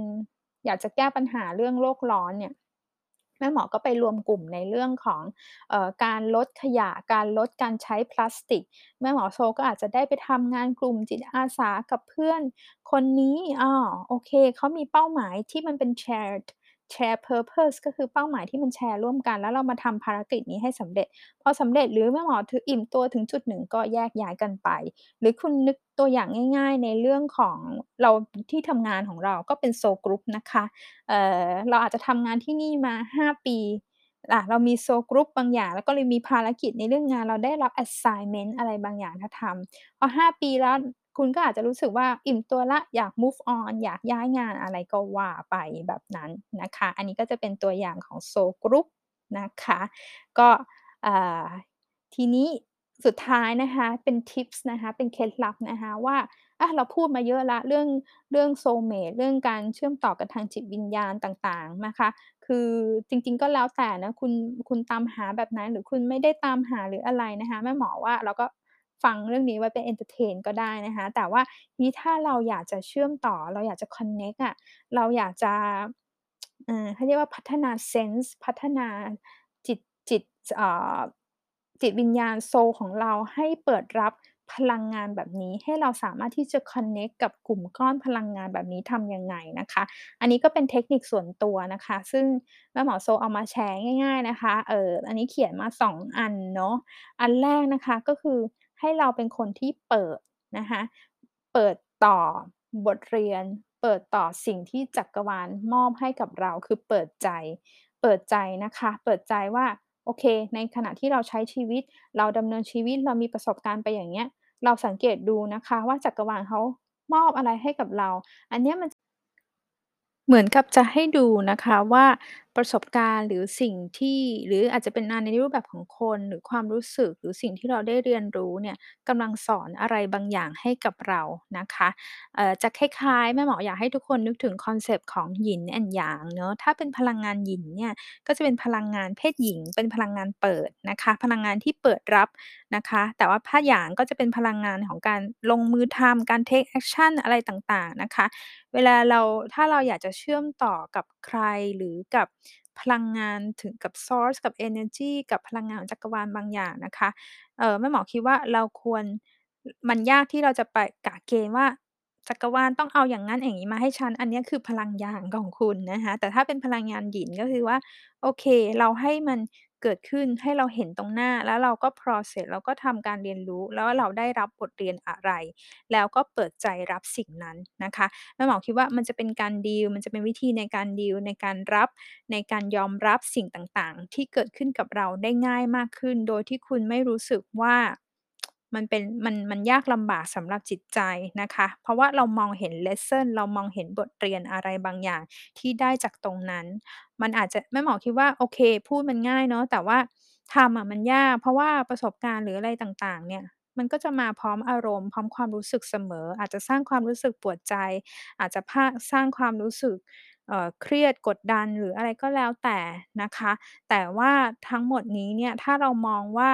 อยากจะแก้ปัญหาเรื่องโลกร้อนเนี่ย แม่หมอก็ไปรวมกลุ่มในเรื่องของออการลดขยะ การลดการใช้พลาสติก แม่หมอโซก็อาจจะได้ไปทำงานกลุ่มจิตอาสากับเพื่อน คนนี้อ๋อโอเคเขามีเป้าหมายที่มันเป็นแชร์ แชร์ Purpose ก็คือเป้าหมายที่มันแชร์ร่วมกัน แล้วเรามาทำภารกิจนี้ให้สำเร็จ พอสำเร็จหรือแม่หมอถึอิ่มตัวถึงจุดหนึ่งก็แยกย้ายกันไป หรือคุณนึกตัวอย่างง่าย ๆ ในเรื่องของเราที่ทำงานของเราก็เป็น Soul Group นะคะเออเราอาจจะทำงานที่นี่มา 5 ปีอะเรามี Soul Group บางอย่าง แล้วก็เลยมีภารกิจในเรื่องงานเราได้รับ assignment อะไรบางอย่างให้ทำพอ5 ปีแล้ว คุณก็อาจจะรู้สึกว่าอิ่มตัวล้วอยาก move on อยากย้ายงานอะไรก็ว่าไปแบบนั้นนะคะ อันนี้ก็จะเป็นตัวอย่างของ Soul Group นะคะ ก็ทีนี้สุดท้ายนะคะเป็นทิปส์นะคะเป็นเคล็ดลับนะคะว่าอะเราพูดมาเยอะล้วเรื่องเรื่องโซเมตเรื่องการเชื่อมต่อกันทางจิตวิญญาณต่างๆนะคะคือจริงๆก็แล้วแต่นะคุณคุณตามหาแบบนั้นหรือคุณไม่ได้ตามหาหรืออะไรนะคะแม่หมอว่าเราก็ ฟังเรื่องนี้ไว้เป็น entertain ก็ได้นะคะ แต่ว่านี้ถ้าเราอยากจะเชื่อมต่อ เราอยากจะ connect อะเราอยากจะเอ่อเขาเรียกว่าพัฒนาเซนส์พัฒนาจิตจิตจอ่าจิตวิญญาณ soul ของเราให้เปิดรับพลังงานแบบนี้ให้เราสามารถที่จะ connect กับกลุ่มก้อนพลังงานแบบนี้ทำยังไงนะคะ อันนี้ก็เป็นเทคนิคส่วนตัวนะคะ ซึ่งแม่หมอโซเอามาแชร์ง่าย ๆนะคะเอออันนี้เขียนมา 2 อันเนาะอันแรกนะคะก็คือ ให้เราเป็นคนที่เปิดนะคะเปิดต่อบทเรียน เปิดต่อสิ่งที่จักรวาลมอบให้กับเราคือเปิดใจ เปิดใจนะคะ เปิดใจว่าโอเค ในขณะที่เราใช้ชีวิต เราดำเนินชีวิตเรามีประสบการณ์ไปอย่างเงี้ย เราสังเกตดูนะคะว่าจักรวาลเขามอบอะไรให้กับเรา อันนี้มันเหมือนกับจะให้ดูนะคะว่า ประสบการณ์หรือสิ่งที่ หรืออาจจะเป็นงานในรูปแบบของคน หรือความรู้สึก หรือสิ่งที่เราได้เรียนรู้เนี่ยกำลังสอนอะไรบางอย่างให้กับเรานะคะเอ่อจะคล้ายๆ แม่หมออยากให้ทุกคนนึกถึงคอนเซปต์ของ Yin and Yang เนาะถ้าเป็นพลังงาน Yin เนี่ยก็จะเป็นพลังงานเพศหญิง เป็นพลังงานเปิดนะคะ พลังงานที่เปิดรับนะคะ แต่ว่าถ้า Yang ก็จะเป็นพลังงานของการลงมือทำการ take action อะไรต่างๆนะคะ เวลาเราถ้าเราอยากจะเชื่อมต่อกับใครหรือกับ พลังงานถึงกับซอร์สกับเอเนอร์จีกับพลังงานของจักรวาลบางอย่างนะคะ เอ่อ แม่หมอคิดว่าเราควร มันยากที่เราจะไปกะเกณฑ์ว่า จักรวาลต้องเอาอย่างนั้นอย่างนี้มาให้ฉัน อันเนี้ยคือพลังงานของคุณนะคะ แต่ถ้าเป็นพลังงานดิน ก็คือว่า โอเค เราให้มัน เกิดขึ้นให้เราเห็นตรงหน้า แล้วเราก็ process เราก็ทำการเรียนรู้ แล้วเราได้รับบทเรียนอะไร แล้วก็เปิดใจรับสิ่งนั้นนะคะแม่หมอคิดว่ามันจะเป็นการดีล มันจะเป็นวิธีในการดีล ในการรับ ในการยอมรับสิ่งต่าง ๆ ที่เกิดขึ้นกับเราได้ง่ายมากขึ้น โดยที่คุณไม่รู้สึกว่า มันเป็นมันมันยากลำบากสำหรับจิตใจนะคะ เพราะว่าเรามองเห็นเลสซันเรามองเห็นบทเรียนอะไรบางอย่างที่ได้จากตรงนั้น มันอาจจะแม่หมอคิดว่าโอเค พูดมันง่ายเนาะแต่ว่าทำอะมันยาก เพราะว่าประสบการณ์หรืออะไรต่างๆ เนี่ย มันก็จะมาพร้อมอารมณ์พร้อมความรู้สึกเสมอ อาจจะสร้างความรู้สึกปวดใจ อาจจะพาสร้างความรู้สึกเอ่อเครียดกดดันหรืออะไรก็แล้วแต่นะคะ แต่ว่าทั้งหมดนี้เนี่ยถ้าเรามองว่า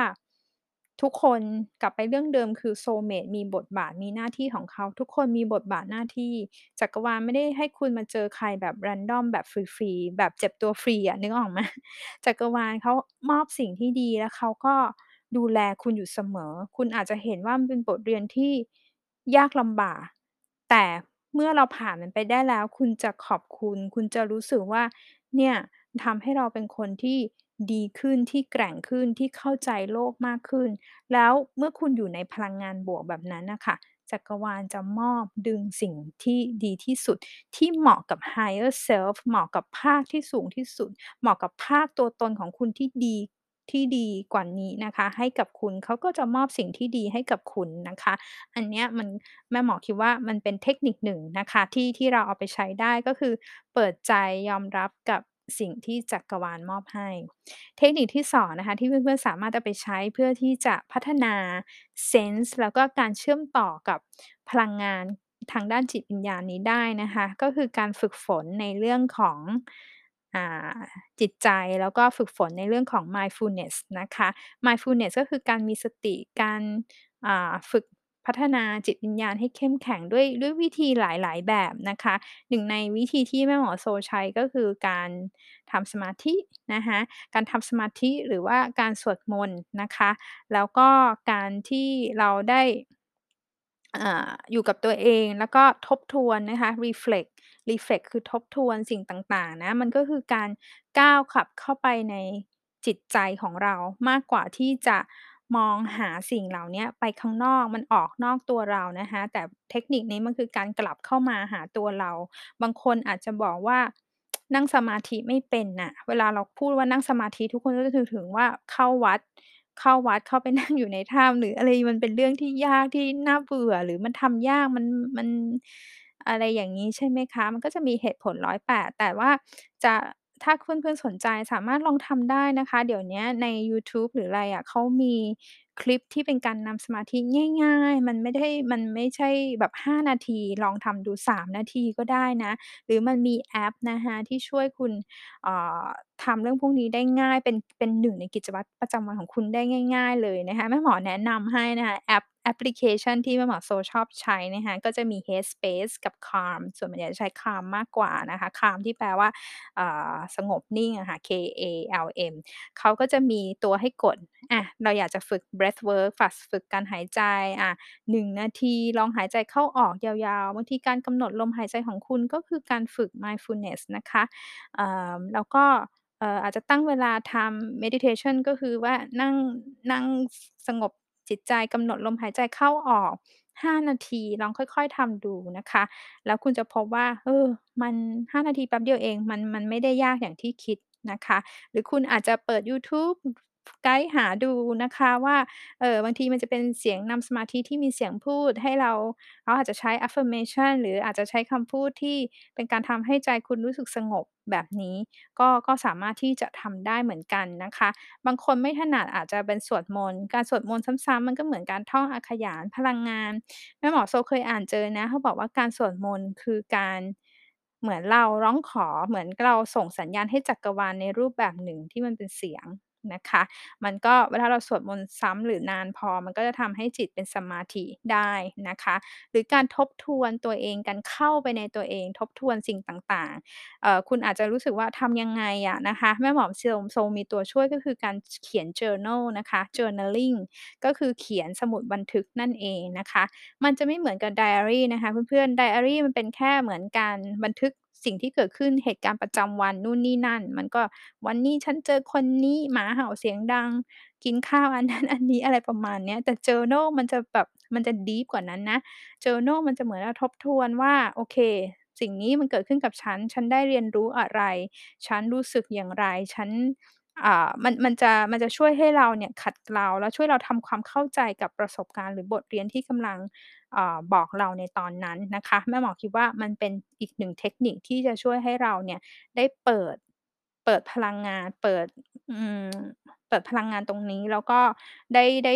ทุกคนกลับไปเรื่องเดิมคือโซลเมตมีบทบาทมีหน้าที่ของเขา ทุกคนมีบทบาทหน้าที่ จักรวาลไม่ได้ให้คุณมาเจอใครแบบ random แบบฟรีๆแบบเจ็บตัวฟรีอะนึกออกไหม?จักรวาลเขามอบสิ่งที่ดีแล้วเขาก็ดูแลคุณอยู่เสมอ คุณอาจจะเห็นว่ามันเป็นบทเรียนที่ยากลำบาก แต่เมื่อเราผ่านมันไปได้แล้ว คุณจะขอบคุณ คุณจะรู้สึกว่าเนี่ยทำให้เราเป็นคนที่ ดีขึ้น ที่แกร่งขึ้น ที่เข้าใจโลกมากขึ้น แล้วเมื่อคุณอยู่ในพลังงานบวกแบบนั้นน่ะค่ะ จักรวาลจะมอบดึงสิ่งที่ดีที่สุด ที่เหมาะกับ Higher Self เหมาะกับภาคที่สูงที่สุด เหมาะกับภาคตัวตนของคุณที่ดี ที่ดีกว่านี้นะคะ ให้กับคุณ เขาก็จะมอบสิ่งที่ดีให้กับคุณนะคะ อันเนี้ยมัน แม่หมอคิดว่า มันเป็นเทคนิคหนึ่งนะคะ ที่ ที่เราเอาไปใช้ได้ ก็คือเปิดใจยอมรับกับ สิ่งที่จักรวาลมอบให้ เทคนิคที่2นะคะที่เพื่อนๆสามารถเอาไปใช้เพื่อที่จะพัฒนาเซนส์แล้วก็การเชื่อมต่อกับพลังงานทางด้านจิตวิญญาณนี้ได้นะคะ ก็คือการฝึกฝนในเรื่องของอจิตใจแล้วก็ฝึกฝนในเรื่องของ mindfulness นะคะ mindfulness ก็คือการมีสติการฝึก พัฒนาจิตวิญญาณให้เข้มแข็งด้วยด้วยวิธีหลาย ๆ แบบนะคะ หนึ่งในวิธีที่แม่หมอโซใช้ก็คือการทำสมาธินะคะการทำสมาธิหรือว่าการสวดมนต์นะคะ แล้วก็การที่เราได้ออยู่กับตัวเองแล้วก็ทบทวนนะคะ reflect reflect คือทบทวนสิ่งต่าง ๆ นะ มันก็คือการก้าวขับเข้าไปในจิตใจของเรามากกว่าที่จะ มองหาสิ่งเหล่าเนี้ยไปข้างนอก มันออกนอกตัวเรานะคะ แต่เทคนิคนี้มันคือการกลับเข้ามาหาตัวเรา บางคนอาจจะบอกว่า นั่งสมาธิไม่เป็นน่ะ เวลาเราพูดว่านั่งสมาธิทุกคนก็จะนึกถึงว่าเข้าวัด เข้าวัด เข้าไปนั่งอยู่ในถ้ำ หรืออะไรมันเป็นเรื่องที่ยากที่น่าเบื่อ หรือมันทำยาก มัน มัน อะไรอย่างงี้ ใช่ไหมคะ มันก็จะมีเหตุผลร้อยแปดแต่ว่าจะ ถ้าเพื่อน ๆ สนใจสามารถลองทำได้นะคะ เดี๋ยวเนี้ยในยูทูบหรืออะไรอะ เขามีคลิปที่เป็นการนำสมาธิง่าย ๆ มันไม่ได้ มันไม่ใช่แบบ 5 นาที ลองทำดู 3 นาทีก็ได้นะ หรือมันมีแอปนะคะที่ช่วยคุณ เอ่อ ทำเรื่องพวกนี้ได้ง่าย เป็นเป็นหนึ่งในกิจวัตรประจำวันของคุณได้ง่าย ๆ เลยนะคะแม่หมอแนะนำให้นะคะแอปแอปพลิเคชันที่แม่หมอโซชอบใช้นะคะก็จะมี Headspace กับ Calm ส่วนใหญ่จะใช้ Calm มากกว่านะคะ Calm ที่แปลว่าสงบนิ่งอะค่ะ K-A-L-M เขาก็จะมีตัวให้กดอะเราอยากจะฝึก breathwork ฝักฝึกการหายใจอะ1นาทีลองหายใจเข้าออกยาวๆบางทีการกำหนดลมหายใจของคุณก็คือการฝึก mindfulness นะคะอ่าแล้วก็ เอ่อ อาจจะตั้งเวลาทำ meditation ก็คือว่านั่ง นั่ง สงบจิตใจ กำหนดลมหายใจเข้าออก 5 นาที ลองค่อย ๆ ทำดูนะคะ แล้วคุณจะพบว่า เออ มัน 5 นาทีแป๊บเดียวเอง มัน มันไม่ได้ยากอย่างที่คิดนะคะ หรือคุณอาจจะเปิดยูทูบ ไกด์หาดูนะคะว่า เออบางทีมันจะเป็นเสียงนำสมาธิที่มีเสียงพูดให้เรา เขาอาจจะใช้ affirmation หรืออาจจะใช้คำพูดที่เป็นการทำให้ใจคุณรู้สึกสงบแบบนี้ ก็ ก็สามารถที่จะทำได้เหมือนกันนะคะ บางคนไม่ถนัดอาจจะเป็นสวดมนต์ การสวดมนต์ซ้ำๆ มันก็เหมือนการท่องอาขยานพลังงาน แม่หมอโซเคยอ่านเจอนะ เขาบอกว่าการสวดมนต์คือการ เหมือนเราร้องขอ เหมือนเราส่งสัญญาณให้จักรวาลในรูปแบบหนึ่งที่มันเป็นเสียง นะคะ มันก็เวลาเราสวดมนต์ซ้ำหรือนานพอ มันก็จะทำให้จิตเป็นสมาธิได้นะคะ หรือการทบทวนตัวเองการเข้าไปในตัวเอง ทบทวนสิ่งต่างๆ คุณอาจจะรู้สึกว่าทำยังไงอะนะคะ แม่หมอโซโซมีตัวช่วยก็คือการเขียน journal นะคะ journaling ก็คือเขียนสมุดบันทึกนั่นเองนะคะ มันจะไม่เหมือนกับไดอารีนะคะเพื่อนๆไดอารีมันเป็นแค่เหมือนการบันทึก สิ่งที่เกิดขึ้นเหตุการณ์ประจำวันนู่นนี่นั่น มันก็วันนี้ฉันเจอคนนี้หมาเห่าเสียงดัง กินข้าวอันนั้นอันนี้อะไรประมาณเนี้ย แต่เจอโน่มันจะแบบมันจะดีฟกว่านั้นนะเจอโน่มันจะเหมือนเราทบทวนว่าโอเค สิ่งนี้มันเกิดขึ้นกับฉัน ฉันได้เรียนรู้อะไร ฉันรู้สึกอย่างไร ฉัน อ่า มัน มันจะ มันจะช่วยให้เราเนี่ยขัดเกลา แล้วช่วยเราทำความเข้าใจกับประสบการณ์ หรือบทเรียนที่กำลังอ่าบอกเราในตอนนั้นนะคะ แม่หมอคิดว่า มันเป็นอีกหนึ่งเทคนิคที่จะช่วยให้เราเนี่ยได้เปิด เปิดพลังงาน เปิด อืม เปิดพลังงานตรงนี้ แล้วก็ได้ ได้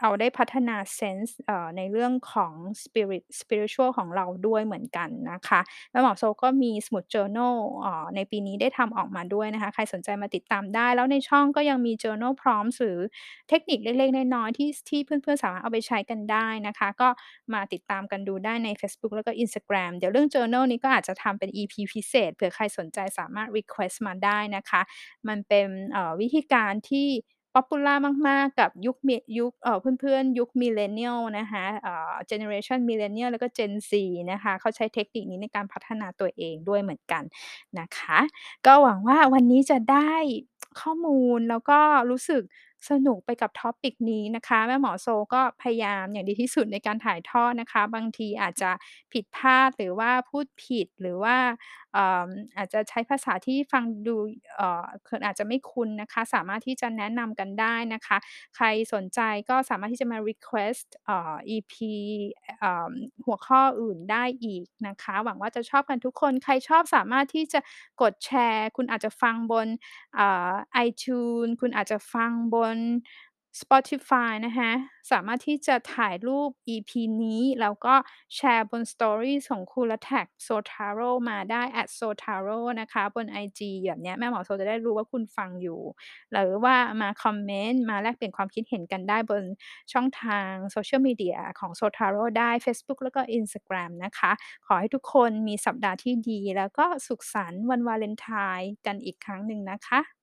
เราได้พัฒนาเซนส์ในเรื่องของ Spirit Spiritual ของเราด้วยเหมือนกันนะคะ แล้วหมอโซก็มีสมุด journal ในปีนี้ได้ทำออกมาด้วยนะคะ ใครสนใจมาติดตามได้ แล้วในช่องก็ยังมี journal prompts หรือเทคนิคเล็กๆ น้อยๆที่ที่เพื่อนๆ สามารถเอาไปใช้กันได้นะคะ ก็มาติดตามกันดูได้ในเฟซบุ๊กแล้วก็ Instagram เดี๋ยวเรื่อง journal นี้ก็อาจจะทำเป็น EP พิเศษเผื่อใครสนใจสามารถ request มาได้นะคะ มันเป็นวิธีการที่ popular มาก ๆ กับยุคมิ ยุค เอ่อ เพื่อน ๆ ยุค Millennial นะคะ เอ่อ generation Millennial แล้วก็ Gen Z นะคะ เขาใช้เทคนิคนี้ในการพัฒนาตัวเองด้วยเหมือนกันนะคะ ก็หวังว่าวันนี้จะได้ ข้อมูล แล้วก็รู้สึก สนุกไปกับ topic นี้นะคะ แม่หมอโซก็พยายามอย่างดีที่สุดในการถ่ายทอดนะคะ บางทีอาจจะผิดพลาดหรือว่าพูดผิดหรือว่าเอ่ออาจจะใช้ภาษาที่ฟังดูเอ่อคนอาจจะไม่คุ้นนะคะ สามารถที่จะแนะนำกันได้นะคะ ใครสนใจก็สามารถที่จะมา request เอ่อ EP เอ่อหัวข้ออื่นได้อีกนะคะ หวังว่าจะชอบกันทุกคนใครชอบสามารถที่จะกดแชร์ คุณอาจจะฟังบนอ่า iTunes คุณอาจจะฟังบนน Spotify นะคะ สามารถที่จะถ่ายรูป EP นี้ แล้วก็แชร์บน Stories ของคุณแล้วแท็ก Zotaro มาได้ @Zotaro นะคะ บนไอจีแบบเนี้ยแม่หมอโซจะได้รู้ว่าคุณฟังอยู่ หรือว่ามาคอมเมนต์ มาแลกเปลี่ยนความคิดเห็นกันได้บนช่องทาง Social Media ของ Zotaro ได้เฟซบุ๊กแล้วก็ Instagram นะคะ ขอให้ทุกคนมีสัปดาห์ที่ดี แล้วก็สุขสันต์วันวาเลนไทน์กันอีกครั้งหนึ่งนะคะ